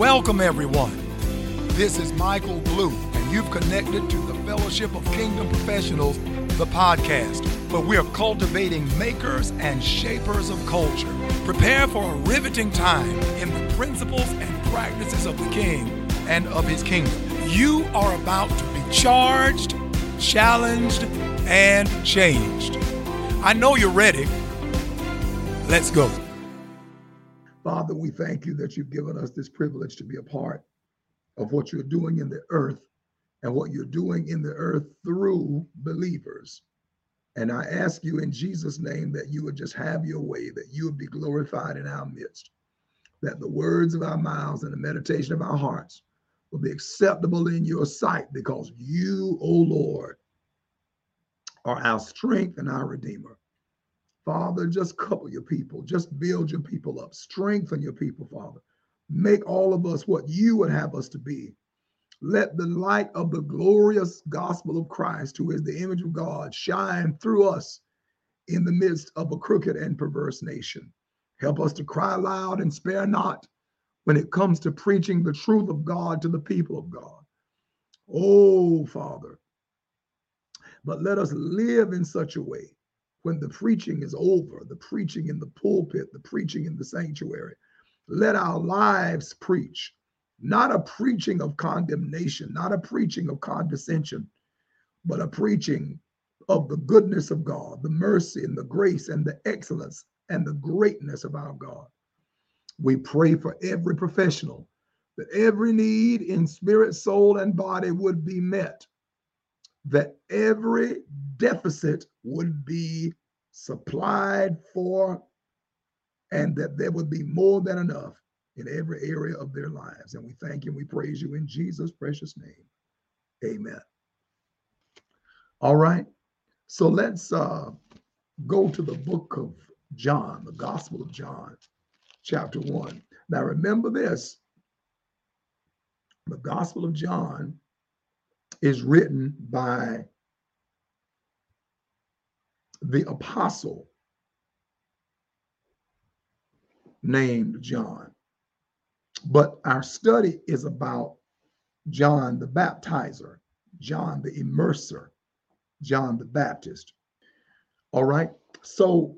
Welcome, everyone. This is Michael Blue, and you've connected to the Fellowship of Kingdom Professionals, the podcast, where we are cultivating makers and shapers of culture. Prepare for a riveting time in the principles and practices of the King and of his kingdom. You are about to be charged, challenged, and changed. I know you're ready. Let's go. Father, we thank you that you've given us this privilege to be a part of what you're doing in the earth and what you're doing in the earth through believers. And I ask you in Jesus' name that you would just have your way, that you would be glorified in our midst, that the words of our mouths and the meditation of our hearts will be acceptable in your sight because you, O Lord, are our strength and our redeemer. Father, just couple your people, just build your people up, strengthen your people, Father. Make all of us what you would have us to be. Let the light of the glorious gospel of Christ, who is the image of God, shine through us in the midst of a crooked and perverse nation. Help us to cry loud and spare not when it comes to preaching the truth of God to the people of God. Oh, Father. But let us live in such a way when the preaching is over, the preaching in the pulpit, the preaching in the sanctuary. Let our lives preach, not a preaching of condemnation, not a preaching of condescension, but a preaching of the goodness of God, the mercy and the grace and the excellence and the greatness of our God. We pray for every professional that every need in spirit, soul, and body would be met, that every deficit would be supplied for, and that there would be more than enough in every area of their lives. And we thank you and we praise you in Jesus' precious name. Amen. All right. So let's uh, go to the book of John, the Gospel of John, chapter 1. Now remember this the Gospel of John is written by the apostle named John. But our study is about John the baptizer, John the immerser, John the Baptist. All right. So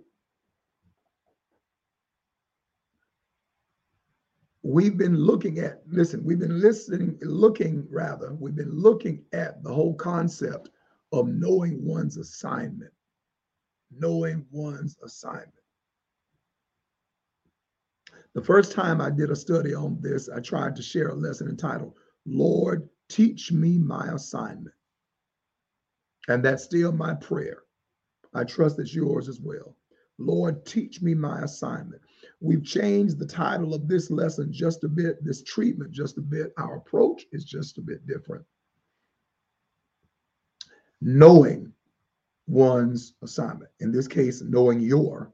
we've been looking at, listen, we've been listening, looking rather, we've been looking at the whole concept of knowing one's assignment knowing one's assignment. The first time I did a study on this, I tried to share a lesson entitled, Lord, teach me my assignment. And that's still my prayer. I trust it's yours as well. Lord, teach me my assignment. We've changed the title of this lesson just a bit, this treatment just a bit. Our approach is just a bit different. Knowing one's assignment. In this case, knowing your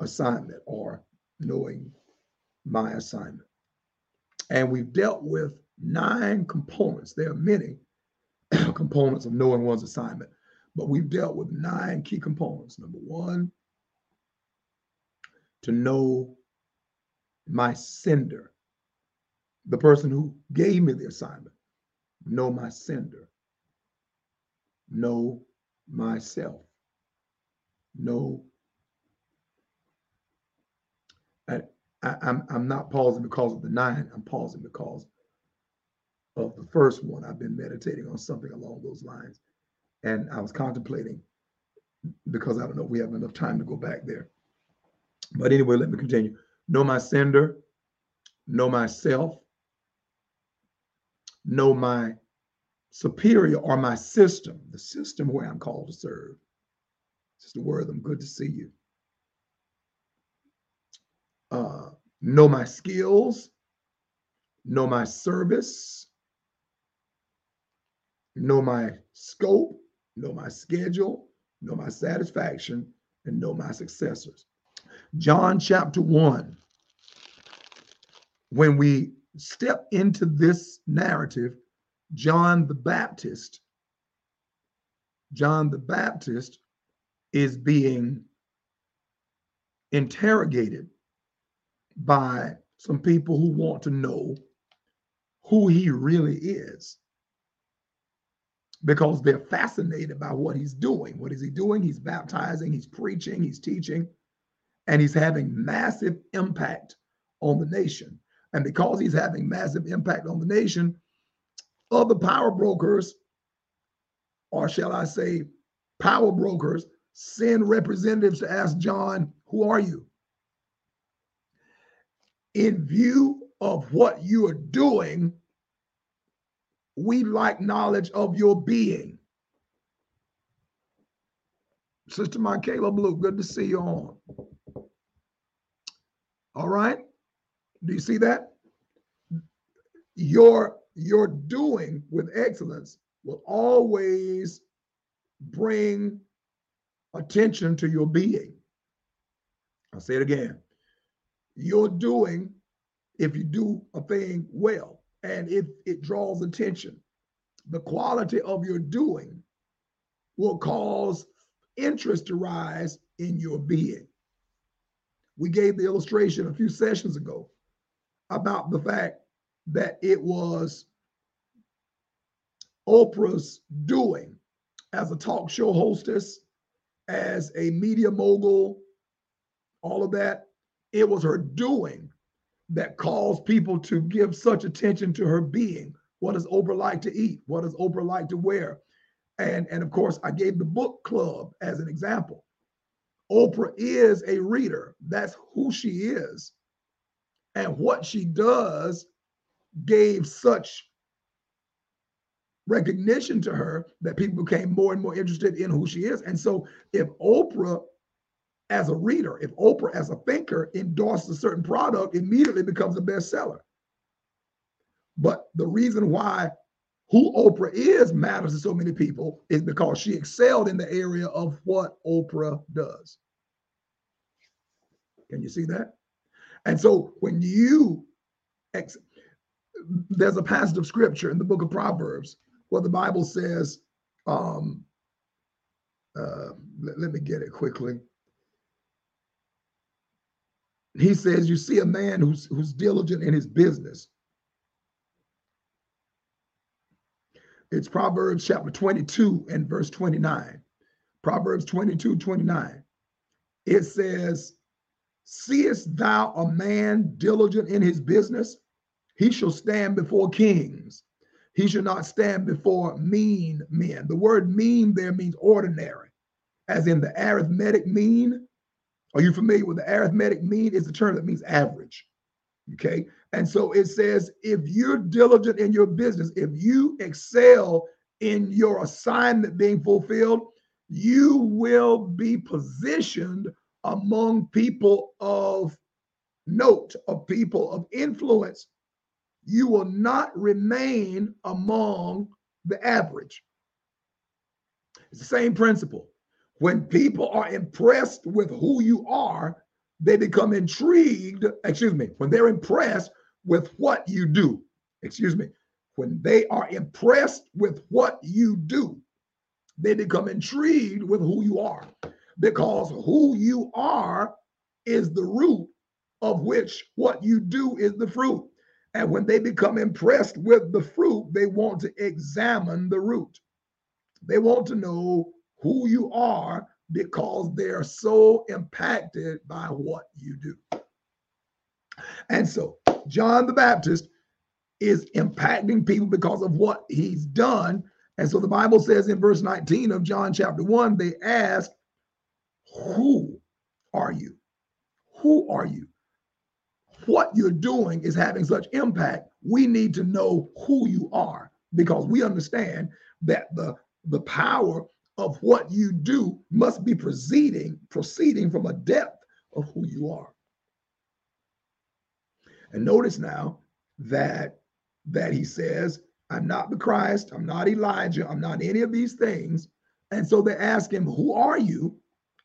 assignment or knowing my assignment. And we've dealt with nine components. There are many components of knowing one's assignment, but we've dealt with nine key components. Number one, to know my sender, the person who gave me the assignment. Know my sender. Know myself. know. I, I, I'm, I'm not pausing because of the nine. I'm pausing because of the first one. I've been meditating on something along those lines. And I was contemplating because I don't know if we have enough time to go back there. But anyway, let me continue. Know my sender, know myself, know my superior or my system, the system where I'm called to serve. Sister Wortham, good to see you. Uh, know my skills, know my service, know my scope, know my schedule, know my satisfaction, and know my successors. John chapter 1. When we step into this narrative, John the Baptist, John the Baptist is being interrogated by some people who want to know who he really is because they're fascinated by what he's doing. What is he doing? He's baptizing, he's preaching, he's teaching, and he's having massive impact on the nation. And because he's having massive impact on the nation, other power brokers, or shall I say, power brokers, send representatives to ask John, Who are you? In view of what you are doing, we like knowledge of your being. Sister Michaela Blue, good to see you on. All right. Do you see that? Your your doing with excellence will always bring attention to your being. I'll say it again. Your doing, if you do a thing well, and if it draws attention, the quality of your doing will cause interest to rise in your being. We gave the illustration a few sessions ago about the fact that it was Oprah's doing as a talk show hostess, as a media mogul, all of that. It was her doing that caused people to give such attention to her being. What does Oprah like to eat? What does Oprah like to wear? And, and of course, I gave the book club as an example. Oprah is a reader. That's who she is. And what she does gave such recognition to her that people became more and more interested in who she is. And so if Oprah as a reader, if Oprah as a thinker endorses a certain product, immediately becomes a bestseller. But the reason why who Oprah is matters to so many people is because she excelled in the area of what Oprah does. Can you see that? And so when you, ex- there's a passage of scripture in the book of Proverbs where the Bible says, um, uh, let, let me get it quickly he says, You see a man who's, who's diligent in his business. It's Proverbs chapter 22 and verse 29. Proverbs 22, 29. It says, Seest thou a man diligent in his business? He shall stand before kings. He shall not stand before mean men. The word mean there means ordinary, as in the arithmetic mean are you familiar with the arithmetic mean? It's a term that means average. Okay. And so it says if you're diligent in your business, if you excel in your assignment being fulfilled, you will be positioned among people of note, of people of influence. You will not remain among the average. It's the same principle. When people are impressed with who you are, they become intrigued. Excuse me. When they're impressed with what you do, excuse me. When they are impressed with what you do, they become intrigued with who you are because who you are is the root of which what you do is the fruit. And when they become impressed with the fruit, they want to examine the root. They want to know who you are because they're so impacted by what you do. And so, John the Baptist is impacting people because of what he's done. And so the Bible says in verse 19 of John chapter 1, they ask, Who are you? Who are you? What you're doing is having such impact. We need to know who you are because we understand that the, the power of what you do must be proceeding proceeding from a depth of who you are and notice now that that he says i'm not the christ i'm not elijah i'm not any of these things. And so they ask him who are you?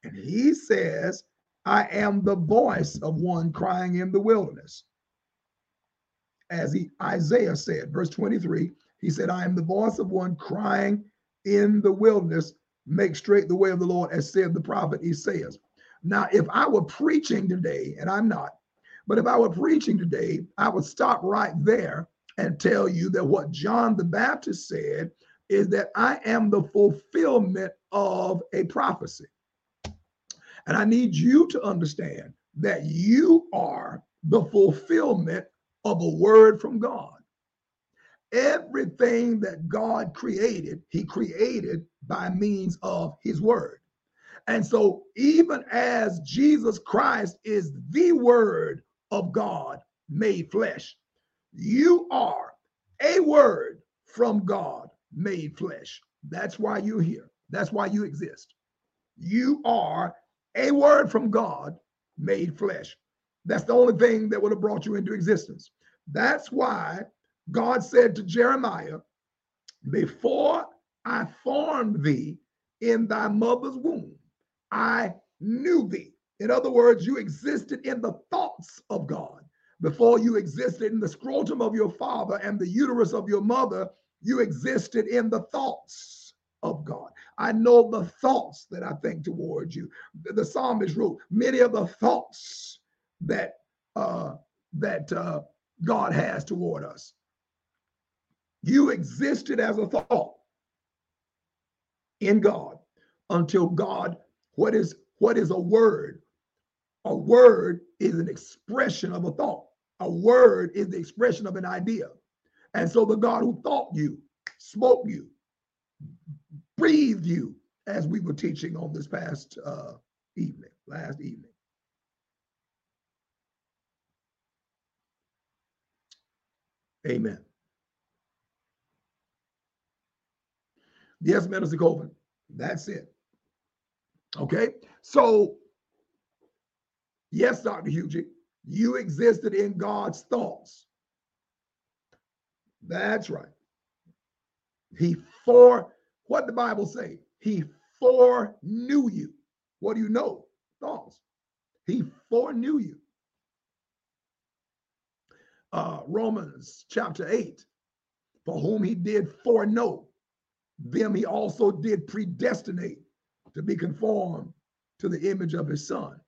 And he says i am the voice of one crying in the wilderness. As he isaiah said verse 23 he said i am the voice of one crying in the wilderness. Make straight the way of the Lord, as said the prophet Isaiah. Now, if I were preaching today, and I'm not, But if I were preaching today, I would stop right there and tell you that what John the Baptist said is that I am the fulfillment of a prophecy. And I need you to understand that you are the fulfillment of a word from God. Everything that God created, He created by means of His word. And so, even as Jesus Christ is the word of God made flesh, you are a word from God made flesh. That's why you're here. That's why you exist. You are a word from God made flesh. That's the only thing that would have brought you into existence. That's why God said to Jeremiah, Before I formed thee in thy mother's womb, I knew thee. In other words, you existed in the thoughts of God. Before you existed in the scrotum of your father and the uterus of your mother, you existed in the thoughts of God. I know the thoughts that I think towards you. The psalmist wrote, many of the thoughts that uh, that uh, God has toward us. You existed as a thought in God until God, what is what is a word? A word is an expression of a thought. A word is the expression of an idea. And so the God who thought you, spoke you, breathed you, as we were teaching on this past uh, evening, last evening. Amen. Yes, Minister Colvin, that's it. Okay, so yes, Dr. Hugie, you existed in God's thoughts. That's right. He for what the Bible say? He foreknew you. What do you know? Thoughts. He foreknew you. Uh, Romans chapter 8, for whom he did foreknow, them he also did predestinate to be conformed to the image of his son.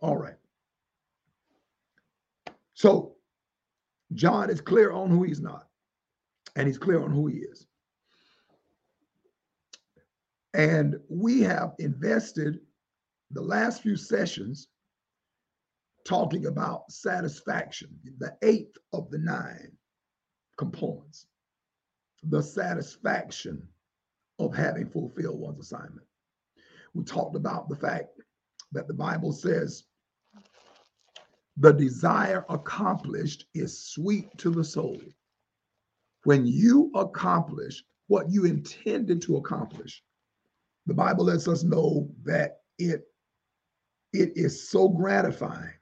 All right. So John is clear on who he's not, and he's clear on who he is. And we have invested the last few sessions talking about satisfaction, the eighth of the nine components, the satisfaction of having fulfilled one's assignment. We talked about the fact that the Bible says the desire accomplished is sweet to the soul. When you accomplish what you intended to accomplish, the Bible lets us know that it it is so gratifying.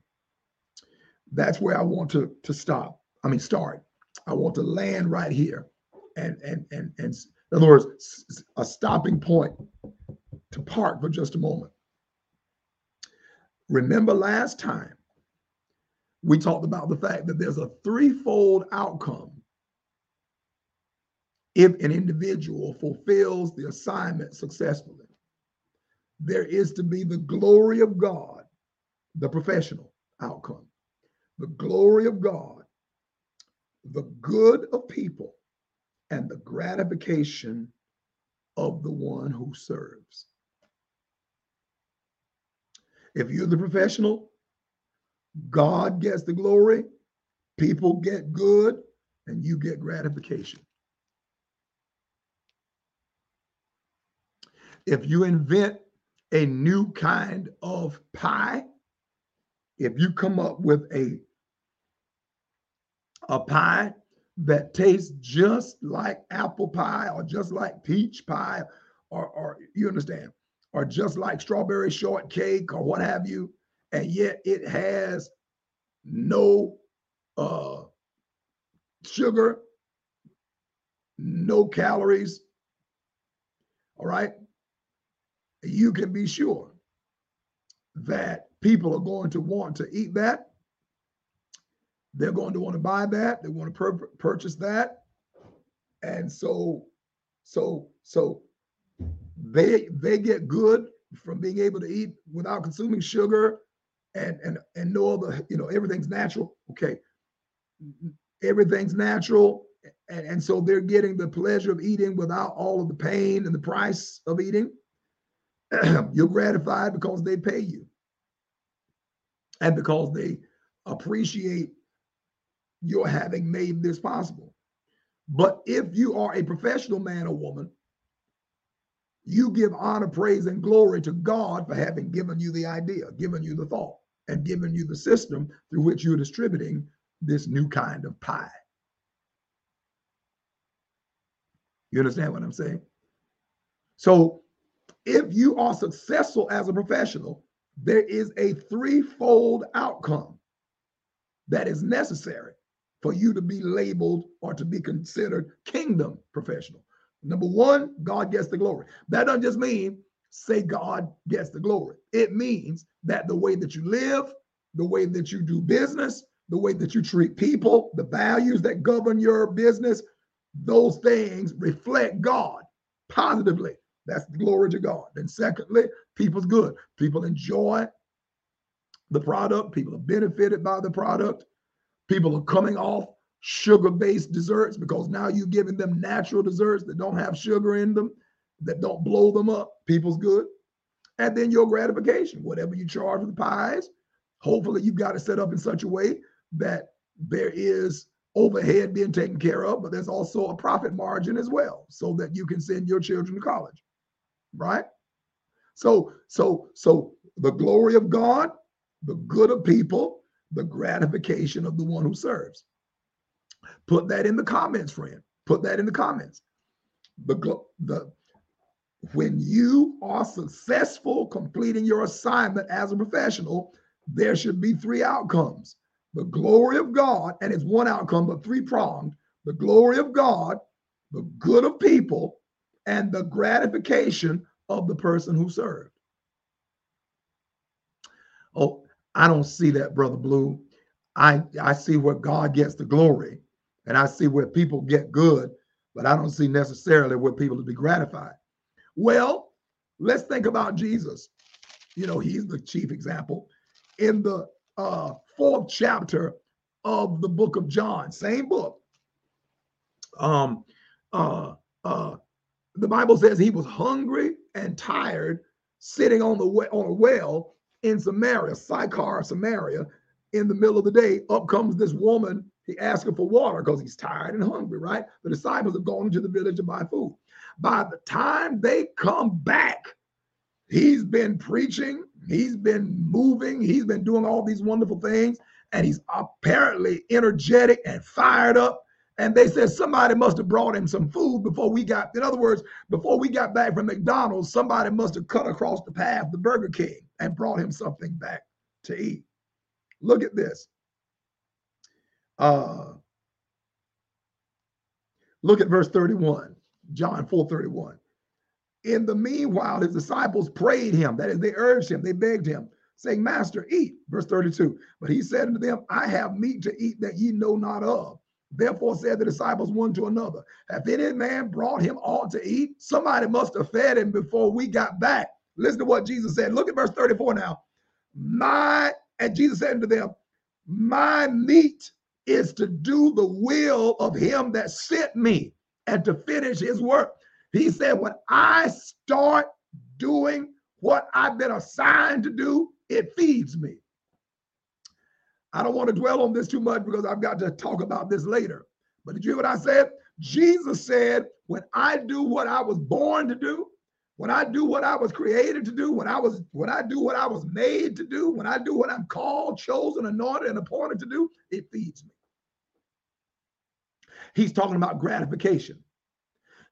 That's where I want to to stop. I mean, start. I want to land right here, and and and and in other words, a stopping point to park for just a moment. Remember last time we talked about the fact that there's a threefold outcome if an individual fulfills the assignment successfully. There is to be the glory of God, the professional outcome, the glory of God, the good of people, and the gratification of the one who serves. If you're the professional, God gets the glory, people get good, and you get gratification. If you invent a new kind of pie, if you come up with a a pie that tastes just like apple pie or just like peach pie or, or you understand or just like strawberry shortcake or what have you and yet it has no uh, sugar, no calories. All right. You can be sure that people are going to want to eat that. They're going to want to buy that. They want to pur- purchase that. And so, so, so they they get good from being able to eat without consuming sugar and and and no other you know everything's natural okay. Everything's natural and, and so they're getting the pleasure of eating without all of the pain and the price of eating. You're gratified because they pay you. And because they appreciate your having made this possible. But if you are a professional man or woman you give honor, praise, and glory to God for having given you the idea, given you the thought, and given you the system through which you're distributing this new kind of pie. You understand what I'm saying? So, if you are successful as a professional, there is a threefold outcome that is necessary for you to be labeled or to be considered kingdom professional. Number one, God gets the glory. That doesn't just mean say God gets the glory. It means that the way that you live, the way that you do business, the way that you treat people, the values that govern your business, those things reflect God positively. That's glory to God. And secondly, people's good. People enjoy the product, people are benefited by the product, people are coming off sugar-based desserts because now you're giving them natural desserts that don't have sugar in them, that don't blow them up. People's good. And then your gratification, whatever you charge for the pies, hopefully you've got it set up in such a way that there is overhead being taken care of, but there's also a profit margin as well, so that you can send your children to college. Right? So, so, so the glory of God, the good of people, the gratification of the one who serves. Put that in the comments, friend. Put that in the comments. The, the when you are successful completing your assignment as a professional, there should be three outcomes. The glory of God, and it's one outcome, but three pronged. The glory of God, the good of people, and the gratification of the person who served. Oh, I don't see that, Brother Blue. I, I see where God gets the glory and I see where people get good, but I don't see necessarily where people to be gratified. Well, let's think about Jesus. You know, he's the chief example. In the uh, fourth chapter of the book of John, same book, um, uh, uh, the Bible says he was hungry and tired, sitting on the way, on a well in Samaria, Sychar, Samaria, in the middle of the day. Up comes this woman he asks him for water because he's tired and hungry, right? The disciples have gone into the village to buy food. By the time they come back, he's been preaching, he's been moving, he's been doing all these wonderful things, and he's apparently energetic and fired up. And they said somebody must have brought him some food before we got, in other words, before we got back from McDonald's, somebody must have cut across the path the Burger King and brought him something back to eat. Look at this. Uh, look at verse 31, John 4 31. In the meanwhile, his disciples prayed him, that is, they urged him, they begged him, saying, Master, eat. Verse 32. But he said unto them, I have meat to eat that ye know not of. Therefore said the disciples one to another, Have any man brought him aught to eat? Somebody must have fed him before we got back. Listen to what Jesus said. Look at verse 34 now. My, and Jesus said unto them, My meat is to do the will of him that sent me and to finish his work. He said, when I start doing what I've been assigned to do, it feeds me. I don't want to dwell on this too much because I've got to talk about this later. But did you hear what I said? Jesus said, when I do what I was born to do, when I do what I was created to do, when I was when I do what I was made to do, when I do what I'm called, chosen, anointed, and appointed to do, it feeds me. He's talking about gratification.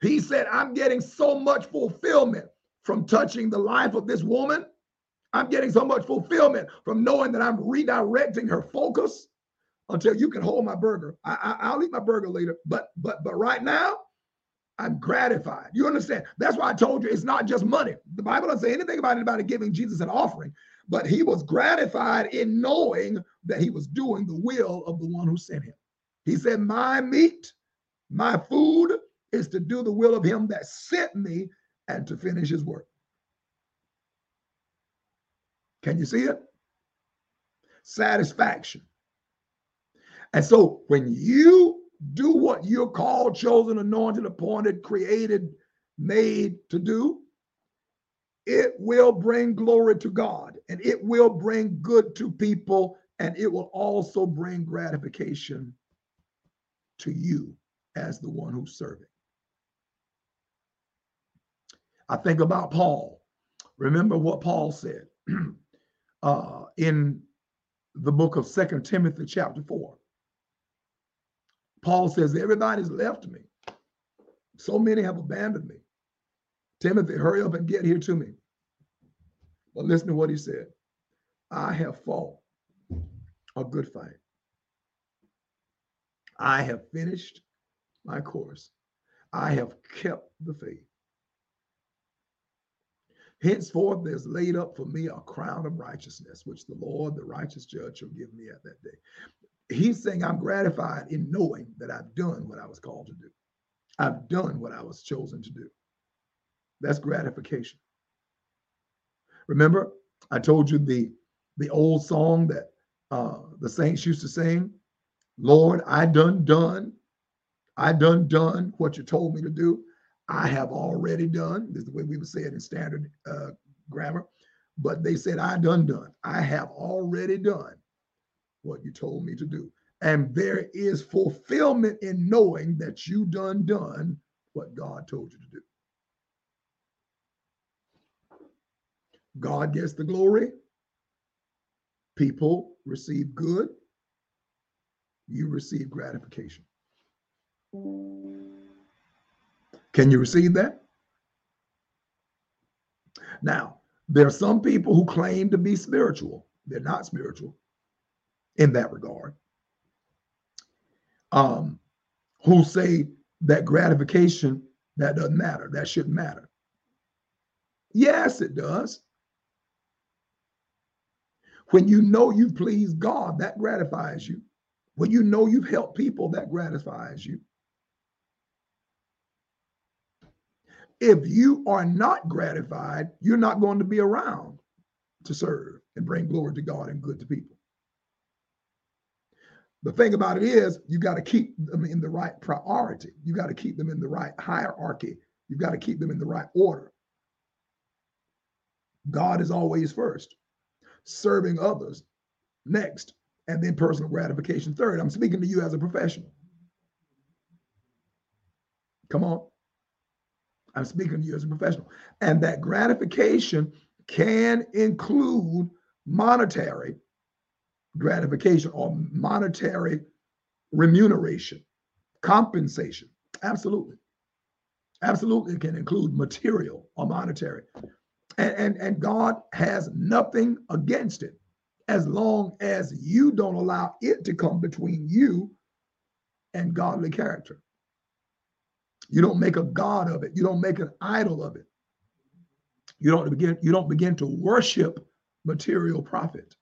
He said, I'm getting so much fulfillment from touching the life of this woman. I'm getting so much fulfillment from knowing that I'm redirecting her focus until you can hold my burger. I, will eat my burger later, but but but right now, I'm gratified. You understand? That's why I told you it's not just money. The Bible doesn't say anything about anybody giving Jesus an offering, but he was gratified in knowing that he was doing the will of the one who sent him. He said, My meat, my food is to do the will of him that sent me and to finish his work. Can you see it? Satisfaction. And so when you do what you're called, chosen, anointed, appointed, created, made to do, it will bring glory to God and it will bring good to people and it will also bring gratification to you as the one who's serving. I think about Paul. Remember what Paul said uh, in the book of Second Timothy, chapter 4. Paul says, Everybody's left me. So many have abandoned me. Timothy, hurry up and get here to me. But listen to what he said I have fought a good fight. I have finished my course. I have kept the faith. Henceforth, there's laid up for me a crown of righteousness, which the Lord, the righteous judge, shall give me at that day he's saying I'm gratified in knowing that I've done what I was called to do. I've done what I was chosen to do. That's gratification. Remember, I told you the the old song that uh, the saints used to sing, Lord, I done done, I done done what you told me to do. I have already done. This is the way we would say it in standard uh, grammar. But they said, I done done. I have already done what you told me to do. And there is fulfillment in knowing that you done done what God told you to do. God gets the glory. People receive good. You receive gratification. Can you receive that? Now, there are some people who claim to be spiritual. They're not spiritual in that regard, um, who say that gratification that doesn't matter, that shouldn't matter. Yes, it does. When you know you've pleased God, that gratifies you. When you know you've helped people, that gratifies you. If you are not gratified, you're not going to be around to serve and bring glory to God and good to people. The thing about it is, you got to keep them in the right priority. You got to keep them in the right hierarchy. You got to keep them in the right order. God is always first, serving others next, and then personal gratification third. I'm speaking to you as a professional. Come on. I'm speaking to you as a professional. And that gratification can include monetary gratification or monetary remuneration, compensation. Absolutely. Absolutely it can include material or monetary. And, and, and God has nothing against it as long as you don't allow it to come between you and godly character. You don't make a god of it. You don't make an idol of it. You don't begin, you don't begin to worship material profit.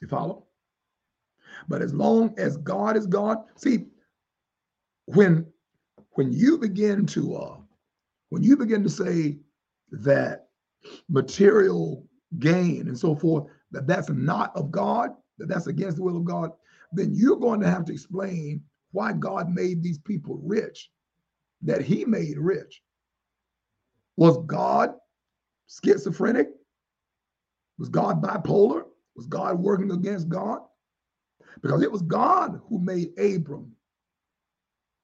You follow? But as long as God is God, see, when when you begin to uh when you begin to say that material gain and so forth, that that's not of God, that that's against the will of God, then you're going to have to explain why God made these people rich, that he made rich. Was God schizophrenic? Was God bipolar? Was God working against God? Because it was God who made Abram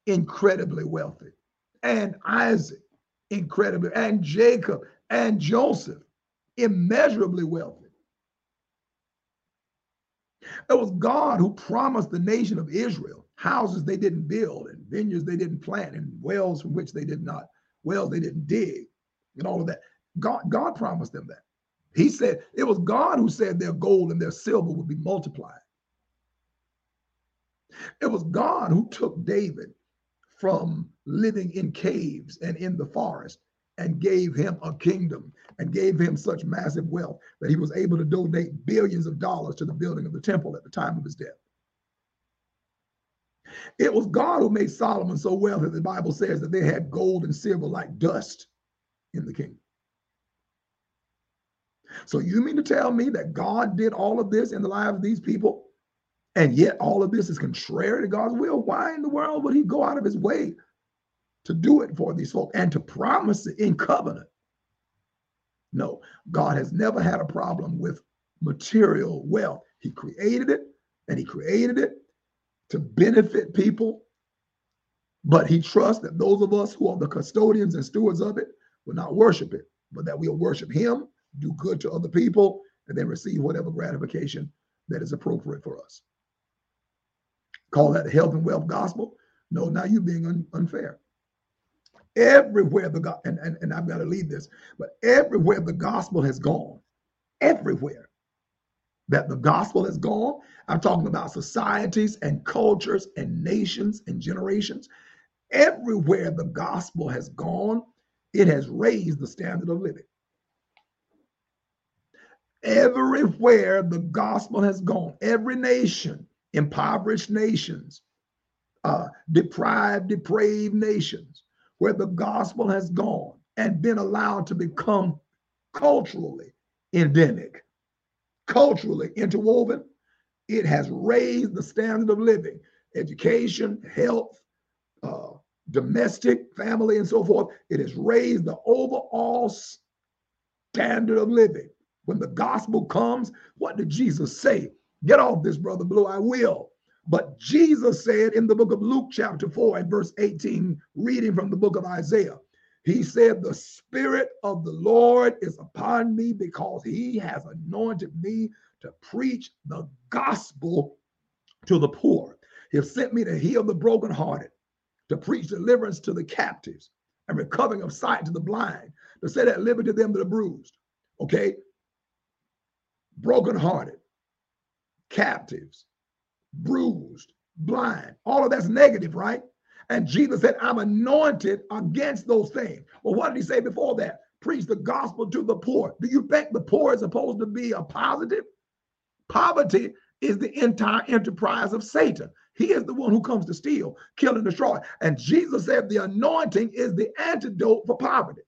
incredibly wealthy, and Isaac incredibly, and Jacob and Joseph immeasurably wealthy. It was God who promised the nation of Israel houses they didn't build, and vineyards they didn't plant, and wells from which they did not, wells they didn't dig, and all of that. God, God promised them that. He said it was God who said their gold and their silver would be multiplied. It was God who took David from living in caves and in the forest and gave him a kingdom and gave him such massive wealth that he was able to donate billions of dollars to the building of the temple at the time of his death. It was God who made Solomon so wealthy. The Bible says that they had gold and silver like dust in the kingdom. So you mean to tell me that God did all of this in the lives of these people, and yet all of this is contrary to God's will? Why in the world would He go out of His way to do it for these folk and to promise it in covenant? No, God has never had a problem with material wealth. He created it, and He created it to benefit people. But He trusts that those of us who are the custodians and stewards of it will not worship it, but that we'll worship Him do good to other people, and then receive whatever gratification that is appropriate for us. Call that health and wealth gospel? No, now you're being un- unfair. Everywhere the God, and, and, and I've got to leave this, but everywhere the gospel has gone, everywhere that the gospel has gone, I'm talking about societies and cultures and nations and generations. Everywhere the gospel has gone, it has raised the standard of living. Everywhere the gospel has gone, every nation, impoverished nations, uh, deprived, depraved nations, where the gospel has gone and been allowed to become culturally endemic, culturally interwoven, it has raised the standard of living, education, health, uh, domestic, family, and so forth. It has raised the overall standard of living when the gospel comes, what did Jesus say? Get off this, brother Blue, I will. But Jesus said in the book of Luke, chapter 4, and verse 18, reading from the book of Isaiah, he said, The Spirit of the Lord is upon me because he has anointed me to preach the gospel to the poor. He has sent me to heal the brokenhearted, to preach deliverance to the captives, and recovering of sight to the blind, to set at liberty them that are bruised. Okay, brokenhearted, captives, bruised, blind. All of that's negative, right? And Jesus said, I'm anointed against those things. Well, what did he say before that? Preach the gospel to the poor. Do you think the poor is supposed to be a positive? Poverty is the entire enterprise of Satan. He is the one who comes to steal, kill, and destroy. And Jesus said the anointing is the antidote for poverty.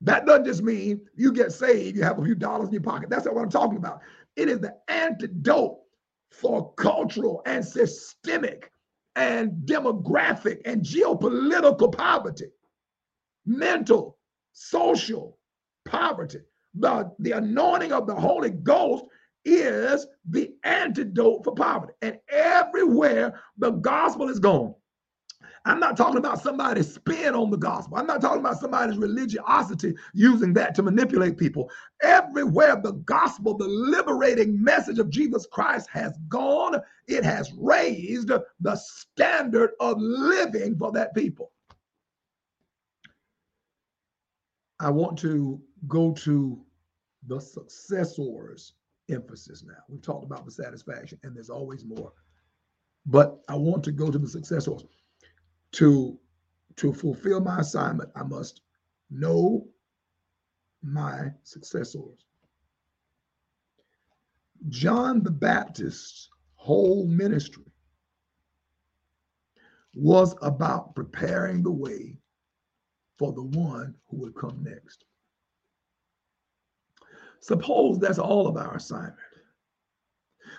That doesn't just mean you get saved, you have a few dollars in your pocket. That's not what I'm talking about. It is the antidote for cultural and systemic and demographic and geopolitical poverty, mental, social poverty. The, the anointing of the Holy Ghost is the antidote for poverty. And everywhere the gospel is going, I'm not talking about somebody's spin on the gospel. I'm not talking about somebody's religiosity using that to manipulate people. Everywhere the gospel, the liberating message of Jesus Christ has gone, it has raised the standard of living for that people. I want to go to the successors emphasis now. We've talked about the satisfaction, and there's always more. But I want to go to the successors to to fulfill my assignment, I must know my successors. John the Baptist's whole ministry was about preparing the way for the one who would come next. Suppose that's all of our assignment.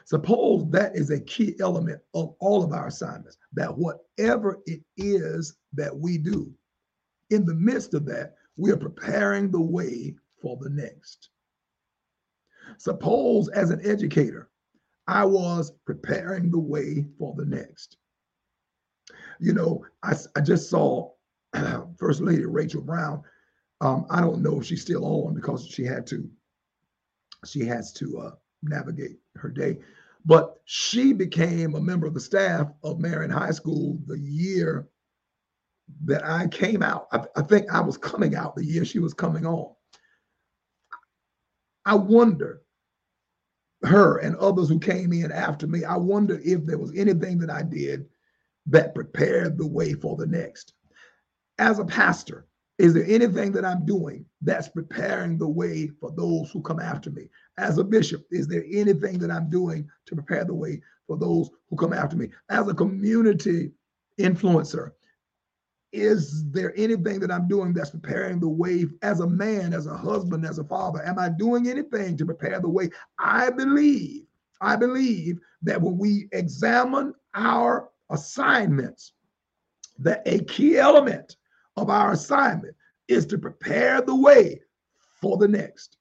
Suppose that is a key element of all of our assignments, that whatever it is that we do, in the midst of that, we are preparing the way for the next. Suppose, as an educator, I was preparing the way for the next. You know, I, I just saw First Lady Rachel Brown. Um, I don't know if she's still on because she had to, she has to uh, navigate her day. But she became a member of the staff of Marion High School the year that I came out. I, I think I was coming out the year she was coming on. I wonder, her and others who came in after me, I wonder if there was anything that I did that prepared the way for the next. As a pastor, is there anything that I'm doing that's preparing the way for those who come after me? As a bishop, is there anything that I'm doing to prepare the way for those who come after me. As a community influencer, is there anything that I'm doing that's preparing the way as a man, as a husband, as a father? Am I doing anything to prepare the way? I believe, I believe that when we examine our assignments, that a key element of our assignment is to prepare the way for the next.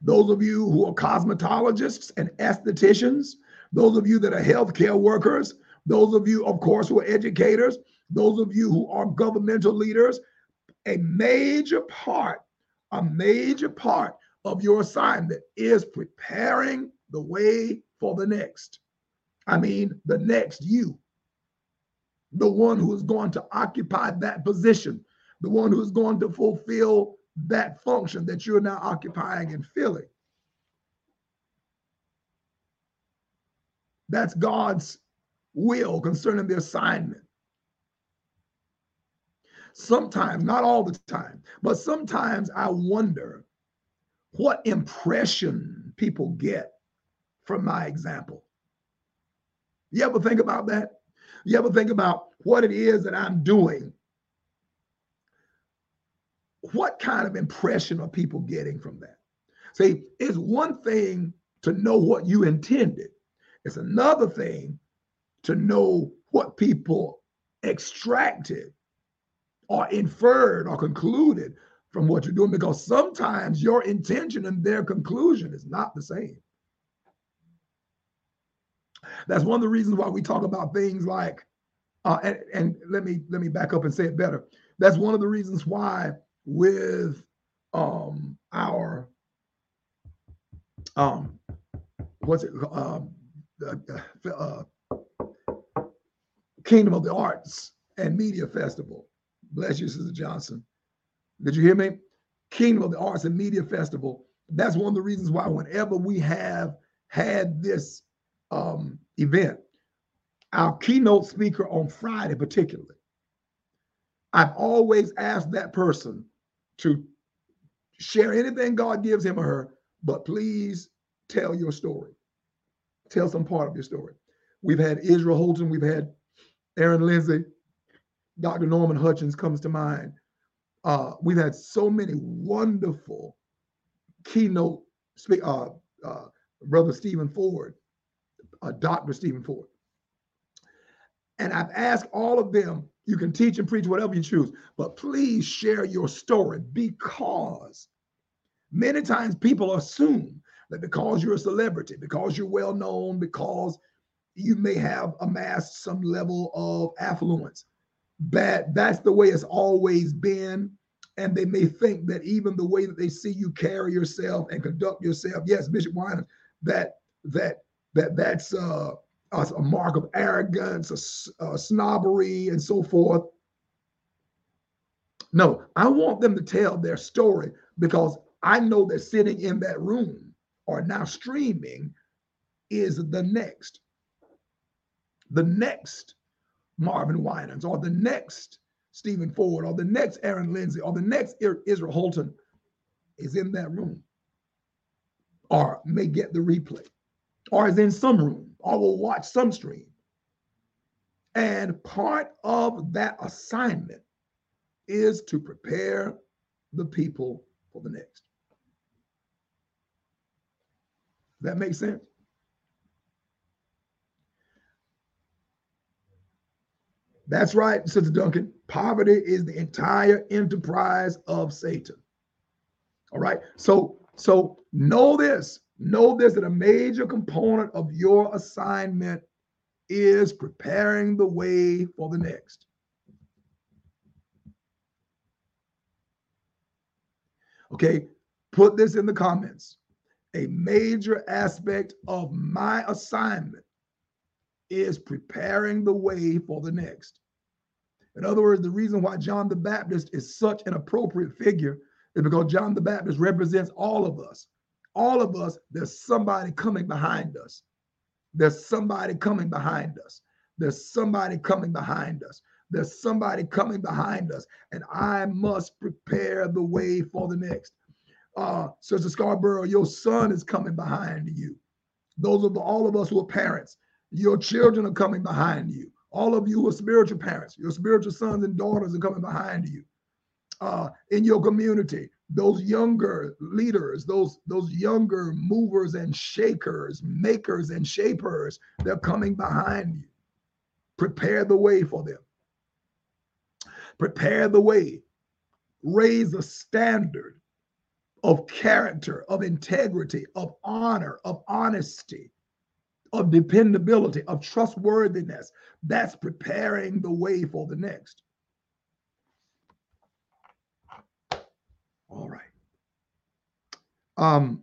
Those of you who are cosmetologists and estheticians, those of you that are healthcare workers, those of you, of course, who are educators, those of you who are governmental leaders, a major part, a major part of your assignment is preparing the way for the next. I mean, the next you, the one who is going to occupy that position, the one who is going to fulfill that function that you're now occupying and filling. That's God's will concerning the assignment. Sometimes, not all the time, but sometimes I wonder what impression people get from my example. You ever think about that? You ever think about what it is that I'm doing? What kind of impression are people getting from that? See, it's one thing to know what you intended, it's another thing to know what people extracted or inferred or concluded from what you're doing because sometimes your intention and their conclusion is not the same. That's one of the reasons why we talk about things like, uh, and, and let me let me back up and say it better. That's one of the reasons why with um, our um, what's it um, uh, uh, Kingdom of the Arts and Media Festival. Bless you, Sister Johnson. Did you hear me? Kingdom of the Arts and Media Festival. That's one of the reasons why, whenever we have had this um, event, our keynote speaker on Friday, particularly, I've always asked that person to share anything God gives him or her, but please tell your story. Tell some part of your story. We've had Israel Houghton, we've had Aaron Lindsey, Dr. Norman Hutchins comes to mind. Uh, we've had so many wonderful keynote uh, uh, Brother Stephen Ford, uh, Dr. Stephen Ford. And I've asked all of them, you can teach and preach whatever you choose, but please share your story because many times people assume that because you're a celebrity, because you're well known, because you may have amassed some level of affluence. That that's the way it's always been. And they may think that even the way that they see you carry yourself and conduct yourself, yes, Bishop Winans, that that that that's uh, a, a mark of arrogance, a, a snobbery, and so forth. No, I want them to tell their story because I know that sitting in that room or now streaming is the next the next Marvin Winans or the next Stephen Ford or the next Aaron Lindsey or the next Israel Houghton is in that room or may get the replay or is in some room or will watch some stream. And part of that assignment is to prepare the people for the next. That makes sense? That's right, Sister Duncan. Poverty is the entire enterprise of Satan. All right. So, so know this. Know this that a major component of your assignment is preparing the way for the next. Okay, put this in the comments. A major aspect of my assignment is preparing the way for the next. In other words, the reason why John the Baptist is such an appropriate figure is because John the Baptist represents all of us. All of us, there's somebody coming behind us. There's somebody coming behind us. There's somebody coming behind us. There's somebody coming behind us. And I must prepare the way for the next. Uh, Sister Scarborough, your son is coming behind you. Those of all of us who are parents, your children are coming behind you. All of you who are spiritual parents, your spiritual sons and daughters are coming behind you. Uh, in your community, those younger leaders, those those younger movers and shakers, makers and shapers, they're coming behind you. Prepare the way for them. Prepare the way. Raise a standard of character, of integrity, of honor, of honesty, of dependability, of trustworthiness. That's preparing the way for the next. All right. Um,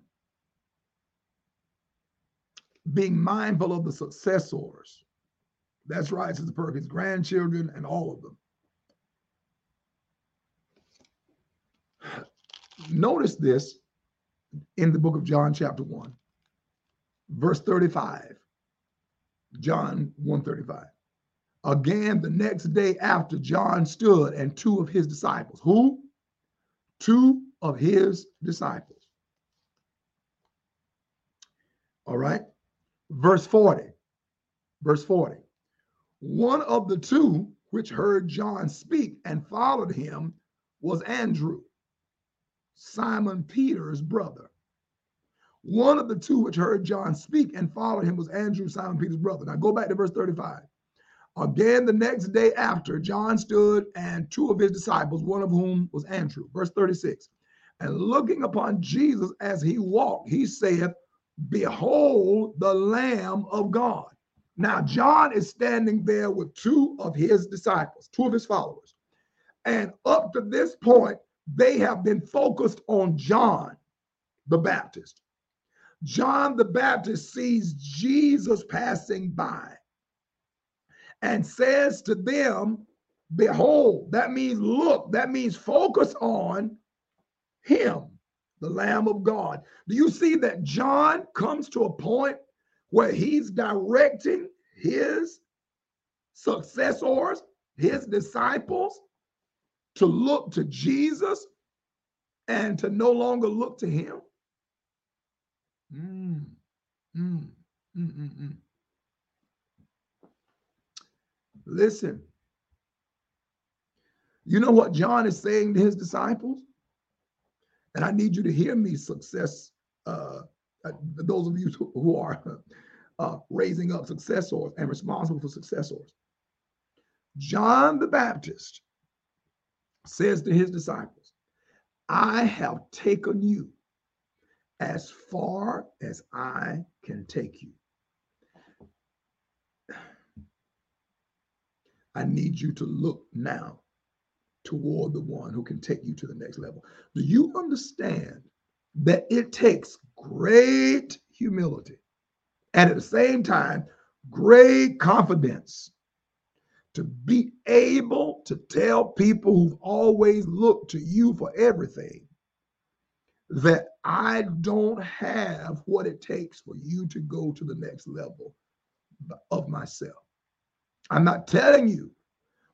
being mindful of the successors. That's right, Sister Perkins, grandchildren and all of them. Notice this in the book of John, chapter 1, verse 35. John 135. Again, the next day after John stood and two of his disciples. Who? Two of his disciples. All right. Verse 40. Verse 40. One of the two which heard John speak and followed him was Andrew, Simon Peter's brother. One of the two which heard John speak and followed him was Andrew, Simon Peter's brother. Now go back to verse 35. Again, the next day after, John stood and two of his disciples, one of whom was Andrew. Verse 36. And looking upon Jesus as he walked, he saith, Behold the Lamb of God. Now, John is standing there with two of his disciples, two of his followers. And up to this point, they have been focused on John the Baptist. John the Baptist sees Jesus passing by and says to them, Behold, that means look, that means focus on him, the Lamb of God. Do you see that John comes to a point where he's directing his successors, his disciples, to look to Jesus and to no longer look to him? Mm, mm, mm, Listen, you know what John is saying to his disciples? And I need you to hear me, success, uh, uh those of you who are uh, raising up successors and responsible for successors. John the Baptist says to his disciples, I have taken you as far as I can take you. I need you to look now toward the one who can take you to the next level. Do you understand that it takes great humility and at the same time, great confidence to be able to tell people who've always looked to you for everything that I don't have what it takes for you to go to the next level of myself. I'm not telling you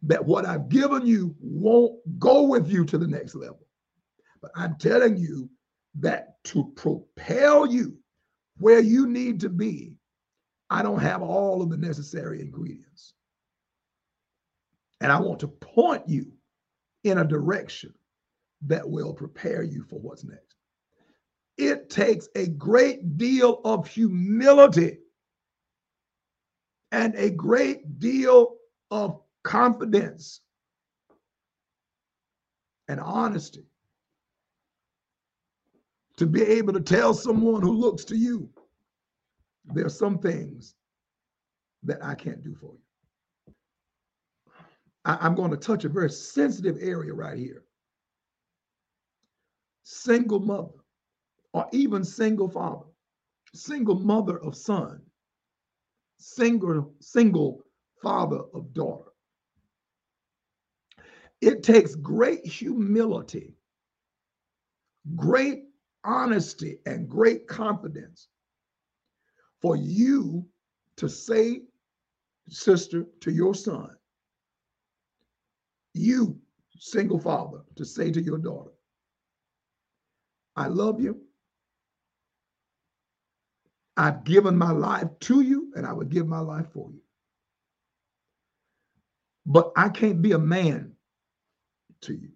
that what I've given you won't go with you to the next level, but I'm telling you that to propel you where you need to be, I don't have all of the necessary ingredients. And I want to point you in a direction that will prepare you for what's next. It takes a great deal of humility and a great deal of confidence and honesty to be able to tell someone who looks to you, there are some things that I can't do for you. I, am going to touch a very sensitive area right here. Single mother or even single father, single mother of son, single, single father of daughter. It takes great humility, great honesty, and great confidence for you to say, sister, to your son, you, single father, to say to your daughter, I love you. I've given my life to you and I would give my life for you. But I can't be a man to you.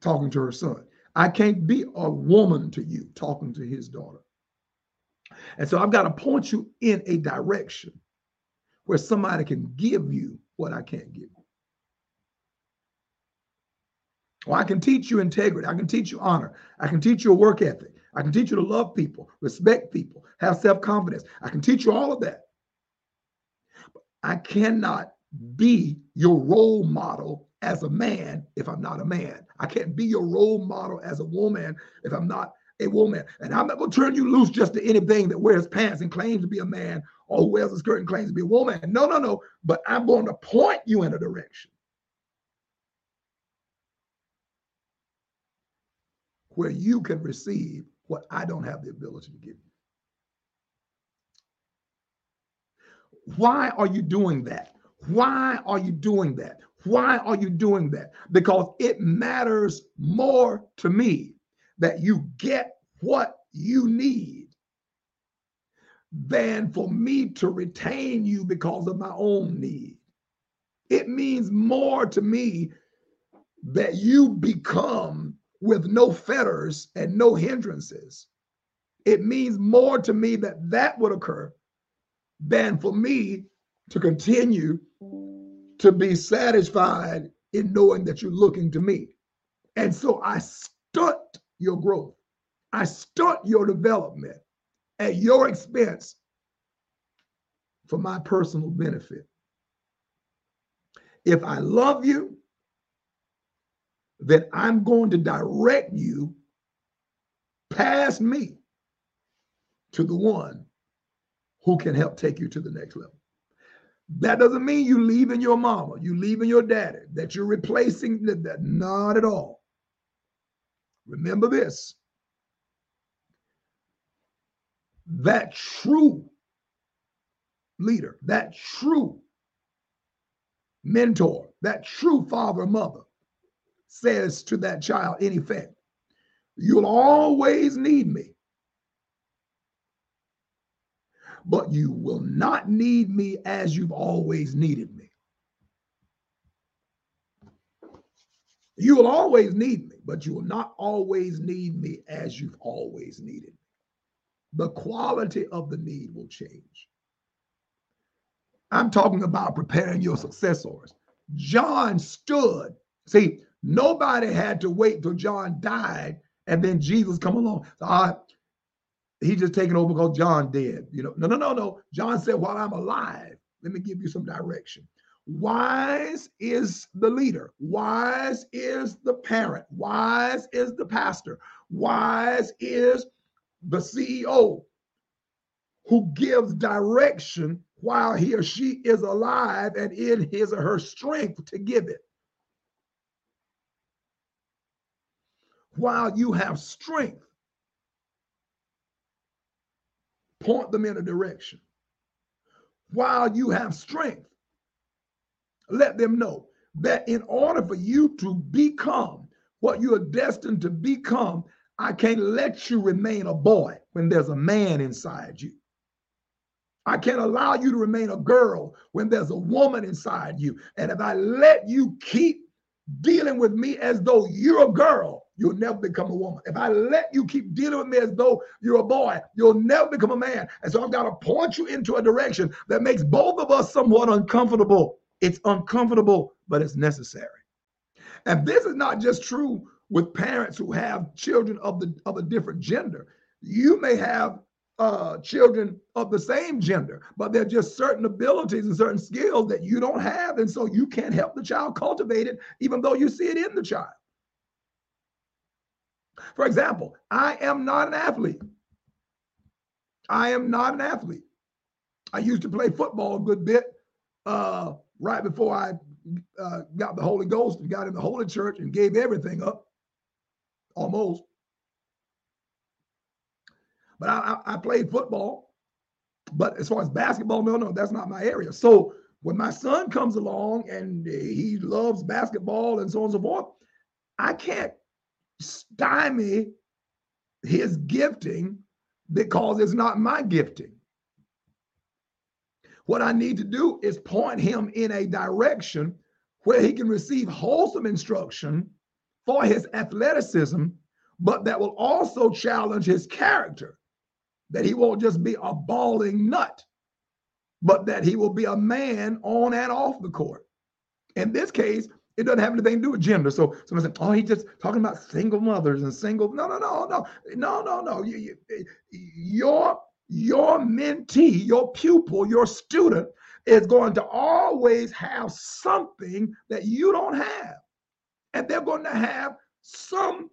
Talking to her son. I can't be a woman to you, talking to his daughter. And so I've got to point you in a direction where somebody can give you what I can't give you. Well, I can teach you integrity. I can teach you honor. I can teach you a work ethic. I can teach you to love people, respect people, have self confidence. I can teach you all of that. But I cannot be your role model as a man if I'm not a man. I can't be your role model as a woman if I'm not a woman. And I'm not going to turn you loose just to anything that wears pants and claims to be a man or who wears a skirt and claims to be a woman. No, no, no. But I'm going to point you in a direction where you can receive what I don't have the ability to give you. Why are you doing that? Why are you doing that? Why are you doing that? Because it matters more to me that you get what you need than for me to retain you because of my own need. It means more to me that you become with no fetters and no hindrances. It means more to me that that would occur than for me to continue to be satisfied in knowing that you're looking to me. And so I stunt your growth. I stunt your development at your expense for my personal benefit. If I love you, then I'm going to direct you past me to the one who can help take you to the next level. That doesn't mean you leaving your mama, you leaving your daddy, that you're replacing that. Not at all. Remember this that true leader, that true mentor, that true father mother says to that child, in effect, you'll always need me. But you will not need me as you've always needed me. You will always need me, but you will not always need me as you've always needed me. The quality of the need will change. I'm talking about preparing your successors. John stood. See, Nobody had to wait till John died and then Jesus come along. So I, he just taking over because John dead. You know, no, no, no, no. John said, while I'm alive, let me give you some direction. Wise is the leader. Wise is the parent. Wise is the pastor. Wise is the CEO who gives direction while he or she is alive and in his or her strength to give it. While you have strength, point them in a direction. While you have strength, let them know that in order for you to become what you are destined to become, I can't let you remain a boy when there's a man inside you. I can't allow you to remain a girl when there's a woman inside you. And if I let you keep dealing with me as though you're a girl, you'll never become a woman. If I let you keep dealing with me as though you're a boy, you'll never become a man. And so I've got to point you into a direction that makes both of us somewhat uncomfortable. It's uncomfortable, but it's necessary. And this is not just true with parents who have children of the of a different gender. You may have uh, children of the same gender, but there are just certain abilities and certain skills that you don't have, and so you can't help the child cultivate it, even though you see it in the child. For example, I am not an athlete. I am not an athlete. I used to play football a good bit uh, right before I uh, got the Holy Ghost and got in the Holy Church and gave everything up, almost. But I, I, I played football. But as far as basketball, no, no, that's not my area. So when my son comes along and he loves basketball and so on and so forth, I can't stymie his gifting because it's not my gifting. What I need to do is point him in a direction where he can receive wholesome instruction for his athleticism, but that will also challenge his character. That he won't just be a bawling nut, but that he will be a man on and off the court. In this case, it doesn't have anything to do with gender. So someone said, "Oh, he's just talking about single mothers and single." No, no, no, no, no, no, no. You, you, your your mentee, your pupil, your student is going to always have something that you don't have, and they're going to have some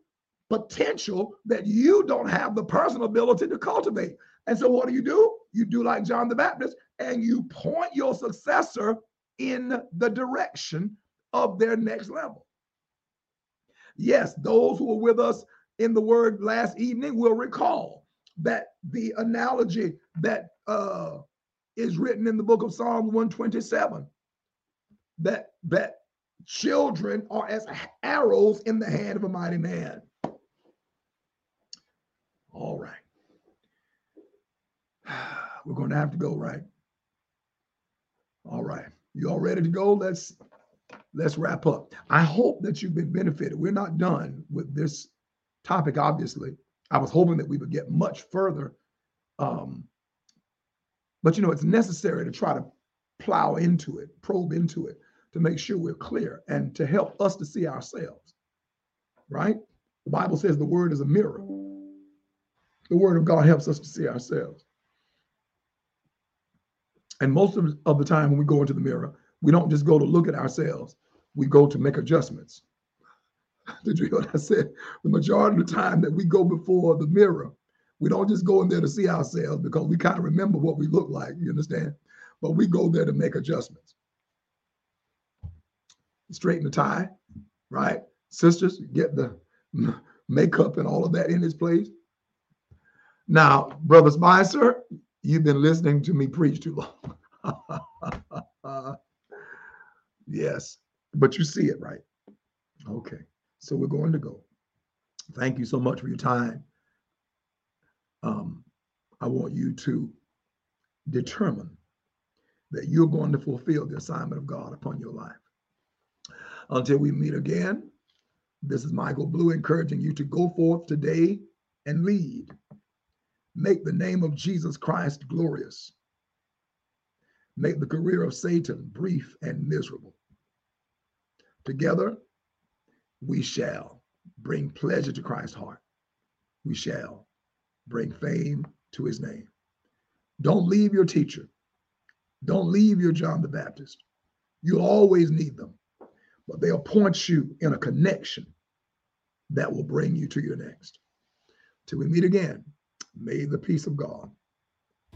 potential that you don't have the personal ability to cultivate. And so, what do you do? You do like John the Baptist, and you point your successor in the direction of their next level. Yes, those who were with us in the word last evening will recall that the analogy that uh, is written in the book of Psalms 127 that that children are as arrows in the hand of a mighty man. All right. We're going to have to go, right? All right. You all ready to go? Let's let's wrap up. I hope that you've been benefited. We're not done with this topic, obviously. I was hoping that we would get much further. Um, but you know, it's necessary to try to plow into it, probe into it to make sure we're clear and to help us to see ourselves. Right? The Bible says the word is a mirror. The word of God helps us to see ourselves. And most of, of the time when we go into the mirror, we don't just go to look at ourselves, we go to make adjustments. Did you hear what I said? The majority of the time that we go before the mirror, we don't just go in there to see ourselves because we kind of remember what we look like, you understand? But we go there to make adjustments. Straighten the tie, right? Sisters, get the makeup and all of that in its place. Now, Brother Spicer, you've been listening to me preach too long. Yes, but you see it right. Okay, so we're going to go. Thank you so much for your time. Um, I want you to determine that you're going to fulfill the assignment of God upon your life. Until we meet again, this is Michael Blue encouraging you to go forth today and lead. Make the name of Jesus Christ glorious. Make the career of Satan brief and miserable. Together, we shall bring pleasure to Christ's heart. We shall bring fame to his name. Don't leave your teacher. Don't leave your John the Baptist. You'll always need them, but they'll point you in a connection that will bring you to your next. Till we meet again, may the peace of God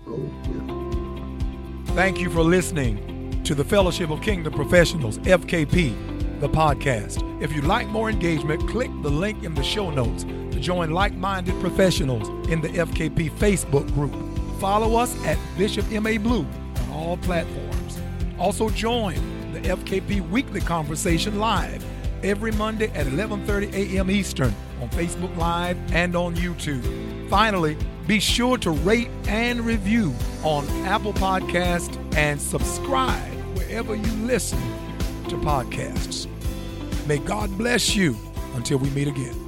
go with you. Thank you for listening to the Fellowship of Kingdom Professionals, FKP the podcast. If you'd like more engagement, click the link in the show notes to join like minded professionals in the FKP Facebook group. Follow us at Bishop M.A. Blue on all platforms. Also, join the FKP Weekly Conversation live every Monday at 11:30 a.m. Eastern on Facebook Live and on YouTube. Finally, be sure to rate and review on Apple Podcast and subscribe wherever you listen to podcasts. May God bless you until we meet again.